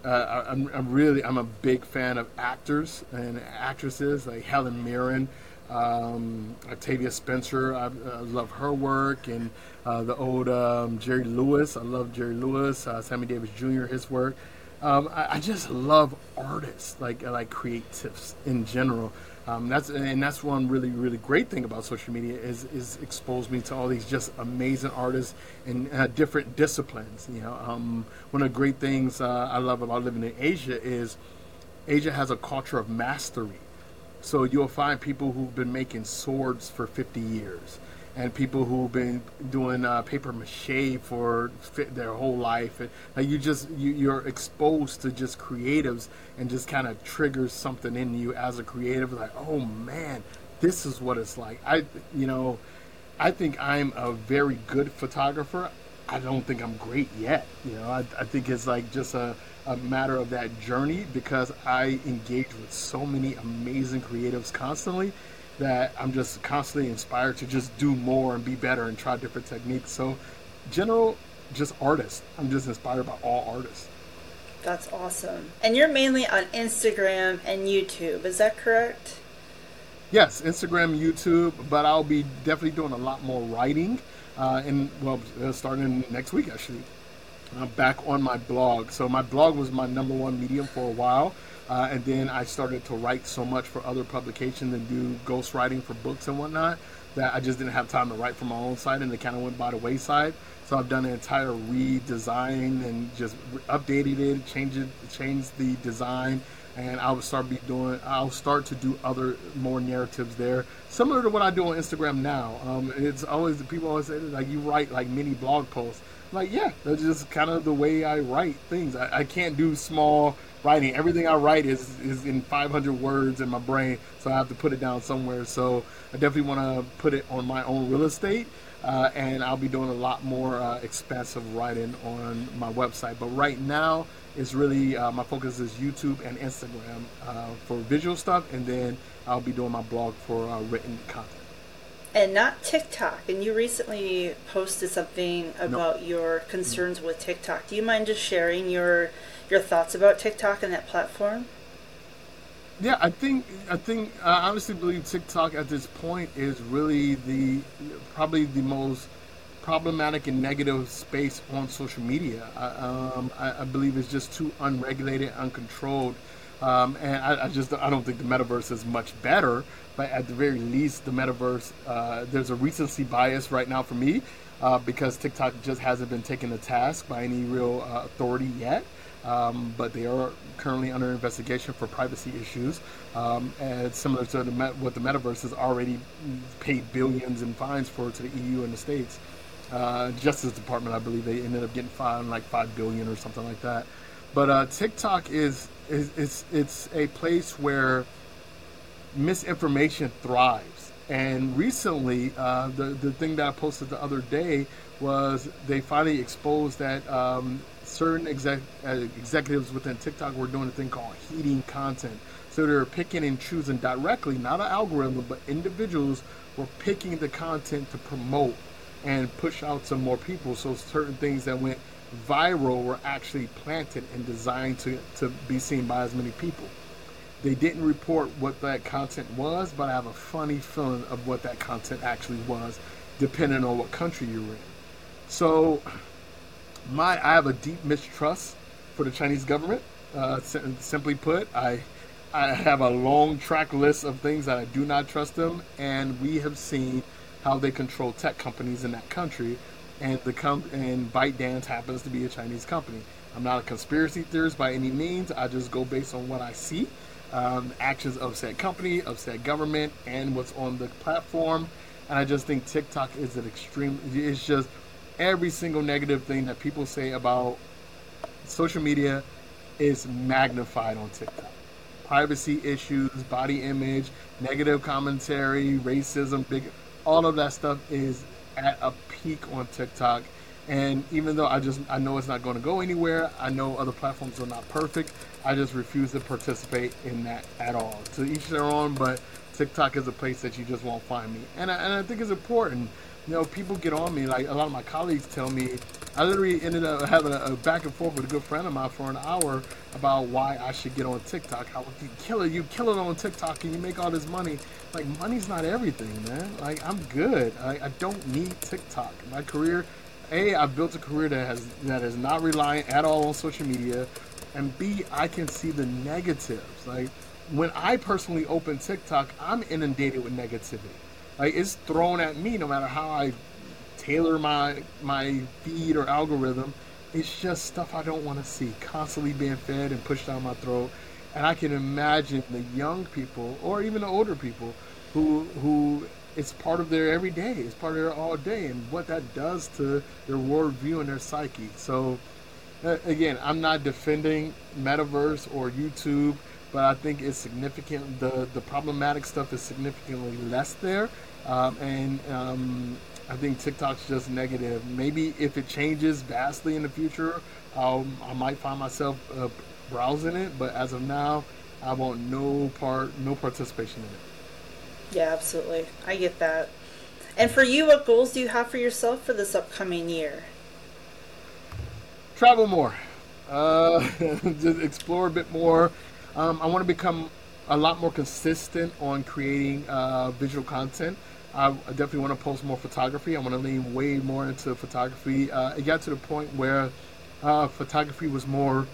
uh, I'm, I'm really I'm a big fan of actors and actresses like Helen Mirren, um, Octavia Spencer. I, I love her work and uh, the old um, Jerry Lewis. I love Jerry Lewis, uh, Sammy Davis Jr. His work. Um, I, I just love artists, like like creatives in general. Um, that's and that's one really really great thing about social media is is exposed me to all these just amazing artists in uh, different disciplines. You know, um, one of the great things uh, I love about living in Asia is Asia has a culture of mastery. So you'll find people who've been making swords for 50 years, and people who've been doing uh, paper mache for their whole life. And like you just you, you're exposed to just creatives, and just kind of triggers something in you as a creative. Like, oh man, this is what it's like. I you know, I think I'm a very good photographer. I don't think I'm great yet. You know, I, I think it's like just a, a matter of that journey because I engage with so many amazing creatives constantly that I'm just constantly inspired to just do more and be better and try different techniques. So, general, just artists. I'm just inspired by all artists. That's awesome. And you're mainly on Instagram and YouTube, is that correct? Yes, Instagram, YouTube, but I'll be definitely doing a lot more writing uh, and well, uh, starting next week actually. I'm back on my blog. So my blog was my number one medium for a while, uh, and then I started to write so much for other publications and do ghostwriting for books and whatnot that I just didn't have time to write for my own site, and it kind of went by the wayside. So I've done an entire redesign and just updated it, changed it, changed the design, and I'll start be doing. I'll start to do other more narratives there, similar to what I do on Instagram now. Um, it's always the people always say like you write like mini blog posts. Like yeah, that's just kind of the way I write things. I, I can't do small writing. Everything I write is is in 500 words in my brain, so I have to put it down somewhere. So I definitely want to put it on my own real estate. Uh, and I'll be doing a lot more uh, expansive writing on my website. But right now, it's really uh, my focus is YouTube and Instagram uh, for visual stuff, and then I'll be doing my blog for uh, written content. And not TikTok. And you recently posted something about your concerns with TikTok. Do you mind just sharing your your thoughts about TikTok and that platform? Yeah, I think I think I honestly believe TikTok at this point is really the probably the most problematic and negative space on social media. I, um, I, I believe it's just too unregulated, uncontrolled, um, and I, I, just I don't think the metaverse is much better. But at the very least, the metaverse uh, there's a recency bias right now for me uh, because TikTok just hasn't been taken to task by any real uh, authority yet. Um, but they are currently under investigation for privacy issues. Um, and similar to the what the metaverse has already paid billions in fines for to the EU and the states uh, Justice Department, I believe they ended up getting fined like five billion or something like that. But uh, TikTok is, is it's it's a place where misinformation thrives. And recently, uh, the the thing that I posted the other day was they finally exposed that um, certain exec, uh, executives within TikTok were doing a thing called heating content. So they're picking and choosing directly, not an algorithm, but individuals were picking the content to promote and push out to more people. So certain things that went viral were actually planted and designed to, to be seen by as many people. They didn't report what that content was, but I have a funny feeling of what that content actually was, depending on what country you're in. So, my I have a deep mistrust for the Chinese government. Uh, simply put, I I have a long track list of things that I do not trust them, and we have seen how they control tech companies in that country, and the com- and ByteDance happens to be a Chinese company. I'm not a conspiracy theorist by any means. I just go based on what I see, um, actions of said company, of said government, and what's on the platform. And I just think TikTok is an extreme. It's just every single negative thing that people say about social media is magnified on TikTok. Privacy issues, body image, negative commentary, racism, big all of that stuff is at a peak on TikTok. And even though I just I know it's not going to go anywhere, I know other platforms are not perfect. I just refuse to participate in that at all. To each their own, but TikTok is a place that you just won't find me. And I, and I think it's important you know, people get on me. Like a lot of my colleagues tell me, I literally ended up having a, a, back and forth with a good friend of mine for an hour about why I should get on TikTok. How you kill it, you kill it on TikTok, and you make all this money. Like money's not everything, man. Like I'm good. I, I don't need TikTok. My career, a, I've built a career that has that is not reliant at all on social media, and B, I can see the negatives. Like when I personally open TikTok, I'm inundated with negativity like it's thrown at me no matter how I tailor my my feed or algorithm. It's just stuff I don't want to see, constantly being fed and pushed down my throat. and I can imagine the young people or even the older people who who it's part of their everyday, it's part of their all day, and what that does to their worldview and their psyche. So, uh, again, I'm not defending metaverse or YouTube, but I think it's significant. the The problematic stuff is significantly less there, um, and um, I think TikTok's just negative. Maybe if it changes vastly in the future, I'll, I might find myself uh, browsing it. But as of now, I want no part, no participation in it. Yeah, absolutely. I get that. And for you, what goals do you have for yourself for this upcoming year? Travel more, uh, [laughs] just explore a bit more. Um, I want to become a lot more consistent on creating uh, visual content. I, definitely want to post more photography. I want to lean way more into photography. Uh, it got to the point where uh, photography was more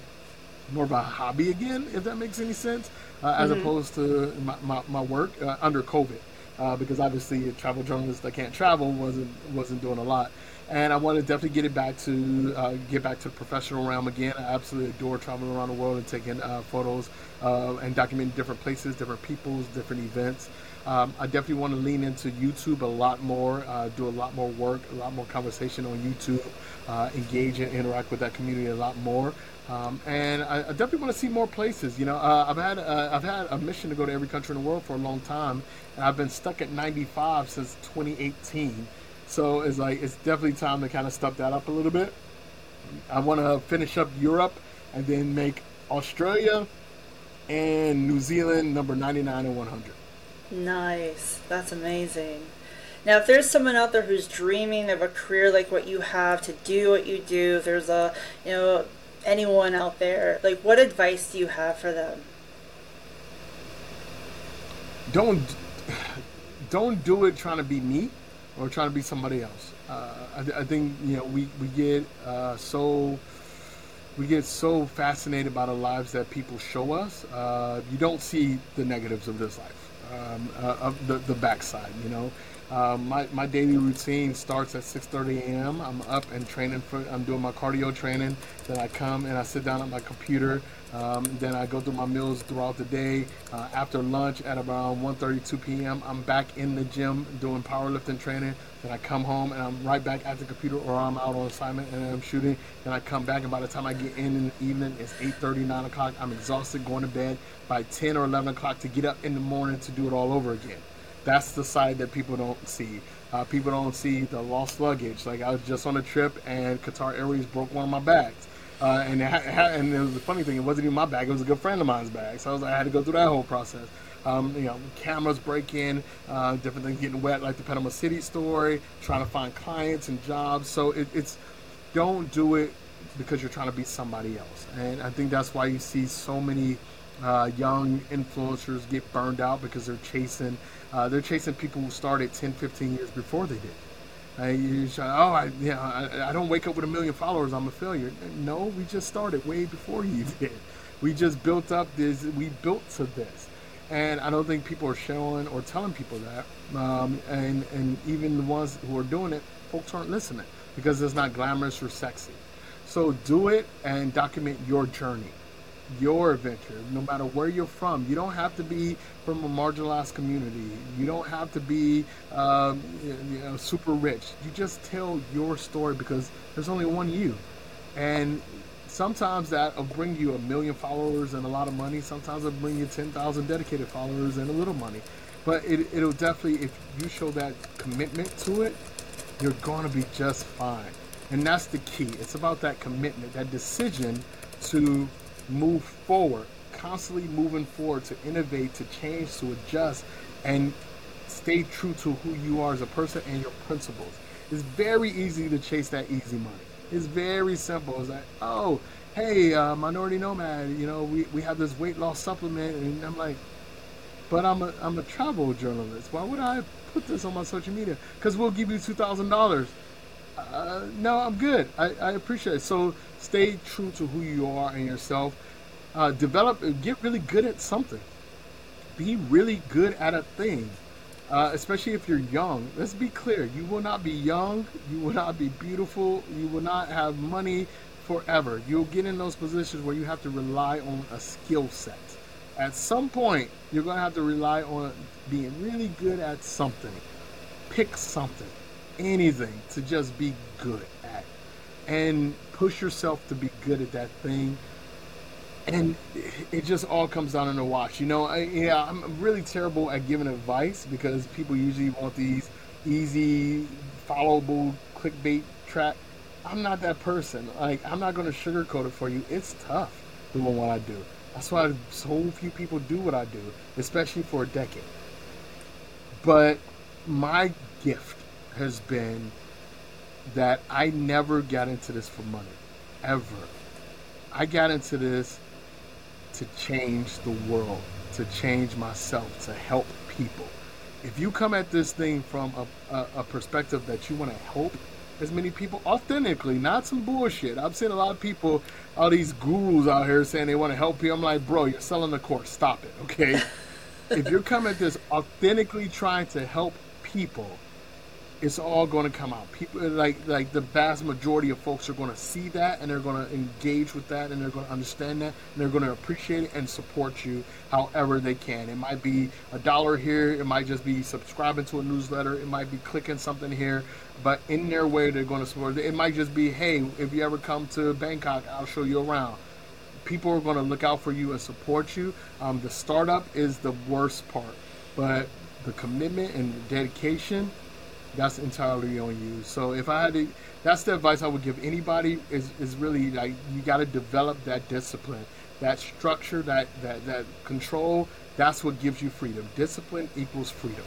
more of a hobby again, if that makes any sense, uh, as mm-hmm. opposed to my, my, my work uh, under COVID. Uh, because obviously a travel journalist that can't travel wasn't wasn't doing a lot, and I want to definitely get it back to uh, get back to the professional realm again. I absolutely adore traveling around the world and taking photos and documenting different places, different peoples, different events. Um, I definitely want to lean into YouTube a lot more, uh, do a lot more work, a lot more conversation on YouTube, uh, engage and interact with that community a lot more. Um, and I, I, definitely want to see more places. You know, uh, I've had uh, I've had a mission to go to every country in the world for a long time, and I've been stuck at 95 since 2018. So it's like it's definitely time to kind of step that up a little bit. I want to finish up Europe and then make Australia and New Zealand number 99 and 100. Nice. That's amazing. Now, if there's someone out there who's dreaming of a career like what you have to do what you do, if there's a, you know, anyone out there, like what advice do you have for them? Don't [sighs] don't do it trying to be me or trying to be somebody else. Uh, I, I, think you know we we get uh, so we get so fascinated by the lives that people show us. Uh, you don't see the negatives of this life um, uh, of the, the backside, you know. Um, my, my daily routine starts at 6.30 a.m. I'm up and training for, I'm doing my cardio training. Then I come and I sit down at my computer. Um, then I go through my meals throughout the day. Uh, after lunch at around 1.32 p.m., I'm back in the gym doing powerlifting training. Then I come home and I'm right back at the computer or I'm out on assignment and I'm shooting. Then I come back and by the time I get in in the evening, it's 8.30, 9 o'clock. I'm exhausted, going to bed by 10 or 11 o'clock to get up in the morning to do it all over again. That's the side that people don't see. Uh, people don't see the lost luggage. Like I was just on a trip and Qatar Airways broke one of my bags. Uh, and, it ha- and it was the funny thing, it wasn't even my bag, it was a good friend of mine's bag. So I, was, I had to go through that whole process. Um, you know, cameras break in, uh, different things getting wet, like the Panama City story, trying to find clients and jobs. So it, it's don't do it because you're trying to be somebody else. And I think that's why you see so many uh, young influencers get burned out because they're chasing uh, they're chasing people who started 10, 15 years before they did. Uh, you say, oh, I, you know, I, I, don't wake up with a million followers. I'm a failure. No, we just started way before [laughs] you did. We just built up this. We built to this, and I don't think people are showing or telling people that. Um, and and even the ones who are doing it, folks aren't listening because it's not glamorous or sexy. So do it and document your journey your adventure, no matter where you're from. You don't have to be from a marginalized community. You don't have to be um, you know, super rich. You just tell your story because there's only one you. And sometimes that will bring you a million followers and a lot of money. Sometimes it'll bring you 10,000 dedicated followers and a little money. But it, it'll definitely, if you show that commitment to it, you're going to be just fine. And that's the key. It's about that commitment, that decision to move forward, constantly moving forward to innovate, to change, to adjust, and stay true to who you are as a person and your principles. It's very easy to chase that easy money. It's very simple. It's like, oh, hey, uh, minority nomad, you know, we, we have this weight loss supplement, and I'm like, but I'm a I'm a travel journalist. Why would I put this on my social media? Because we'll give you two thousand dollars. Uh, no, I'm good. I, I appreciate it. So Stay true to who you are and yourself. Uh, develop, get really good at something. Be really good at a thing, uh, especially if you're young. Let's be clear: you will not be young, you will not be beautiful, you will not have money forever. You'll get in those positions where you have to rely on a skill set. at some point you're going to have to rely on being really good at something. Pick something, anything to just be good and push yourself to be good at that thing. And it just all comes down in the wash. You know, I, yeah, I'm really terrible at giving advice because people usually want these easy, followable clickbait track. I'm not that person. Like, I'm not going to sugarcoat it for you. It's tough doing what I do. That's why so few people do what I do, especially for a decade. But my gift has been that I never got into this for money, ever. I got into this to change the world, to change myself, to help people. If you come at this thing from a, a, a perspective that you want to help as many people authentically, not some bullshit. I've seen a lot of people, all these gurus out here saying they want to help you. I'm like, bro, you're selling the course. Stop it, okay? [laughs] if you're coming at this authentically trying to help people, it's all going to come out. People like like the vast majority of folks are going to see that and they're going to engage with that and they're going to understand that and they're going to appreciate it and support you however they can. It might be a dollar here, it might just be subscribing to a newsletter, it might be clicking something here, but in their way they're going to support. It might just be, hey, if you ever come to Bangkok, I'll show you around. People are going to look out for you and support you. Um, the startup is the worst part, but the commitment and the dedication, that's entirely on you. So if I had to, that's the advice I would give anybody is, is really like you got to develop that discipline, that structure, that, that, that control. That's what gives you freedom. Discipline equals freedom.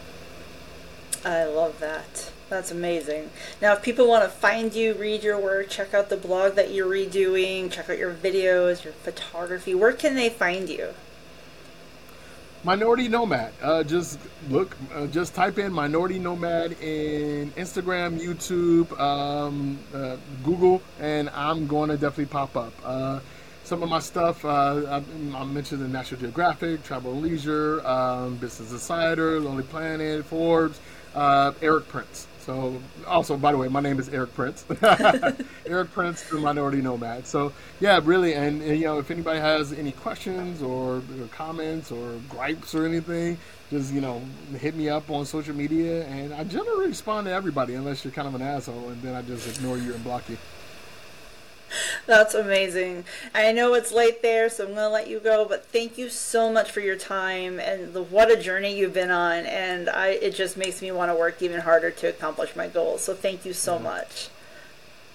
I love that. That's amazing. Now, if people want to find you, read your work, check out the blog that you're redoing, check out your videos, your photography, where can they find you? Minority Nomad. Uh, just look, uh, just type in Minority Nomad in Instagram, YouTube, um, uh, Google, and I'm going to definitely pop up. Uh, some of my stuff, uh, I, I, mentioned the National Geographic, Travel and Leisure, um, Business Insider, Lonely Planet, Forbes, uh, Erick Prince. So, also, by the way, my name is Erick Prince. [laughs] Erick Prince, the Minority Nomad. So, yeah, really, and, and, you know, if anybody has any questions or, or, comments or gripes or anything, just you know, hit me up on social media, and I generally respond to everybody unless you're kind of an asshole, and then I just ignore you and block you. [laughs] That's amazing. I know it's late there, so I'm going to let you go, but thank you so much for your time and the, what a journey you've been on. And I, it just makes me want to work even harder to accomplish my goals. So thank you so much.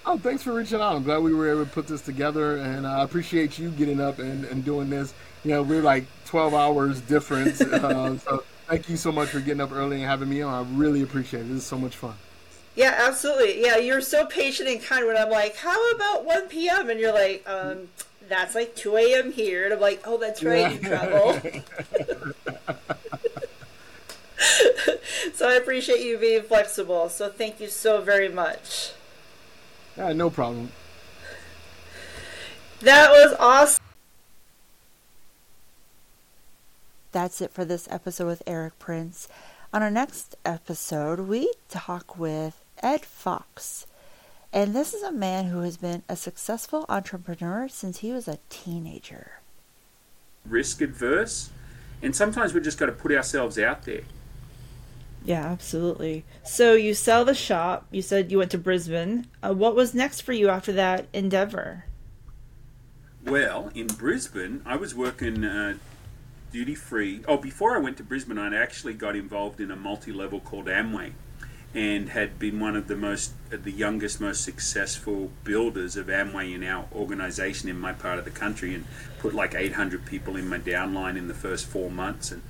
Oh, thanks for reaching out. I'm glad we were able to put this together, and I appreciate you getting up and, and doing this. You know, we're like 12 hours difference. [laughs] uh, so thank you so much for getting up early and having me on. I really appreciate it. This is so much fun. Yeah, absolutely. Yeah, you're so patient and kind when I'm like, how about 1 p.m.? And you're like, um, that's like 2 a.m. here. And I'm like, oh, that's right, you travel. [laughs] [laughs] so I appreciate you being flexible. So thank you so very much. Yeah, no problem. That was awesome. That's it for this episode with Erick Prince. On our next episode, we talk with Ed Fox. And this is a man who has been a successful entrepreneur since he was a teenager. Risk adverse, and sometimes we just got to put ourselves out there. Yeah, absolutely. So you sell the shop. You said you went to Brisbane. Uh, what was next for you after that endeavor? Well, in Brisbane, I was working uh, duty free. Oh, before I went to Brisbane, I actually got involved in a multi level called Amway and had been one of the most uh, the youngest most successful builders of Amway in our organization in my part of the country and put like 800 people in my downline in the first 4 months and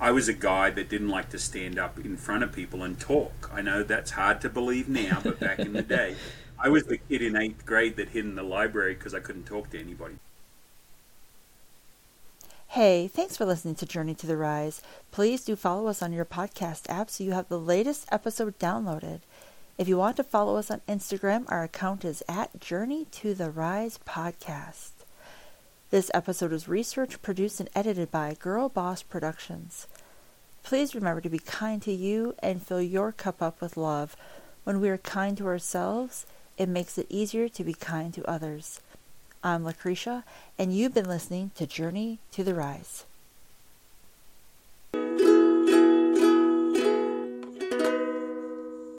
I was a guy that didn't like to stand up in front of people and talk. I know that's hard to believe now, but back in the [laughs] day, I was the kid in 8th grade that hid in the library because I couldn't talk to anybody. Hey, thanks for listening to Journey to the Rise. Please do follow us on your podcast app so you have the latest episode downloaded. If you want to follow us on Instagram, our account is at Journey to the Rise Podcast. This episode was researched, produced, and edited by Girl Boss Productions. Please remember to be kind to you and fill your cup up with love. When we are kind to ourselves, it makes it easier to be kind to others. I'm Lucretia, and you've been listening to Journey to the Rise.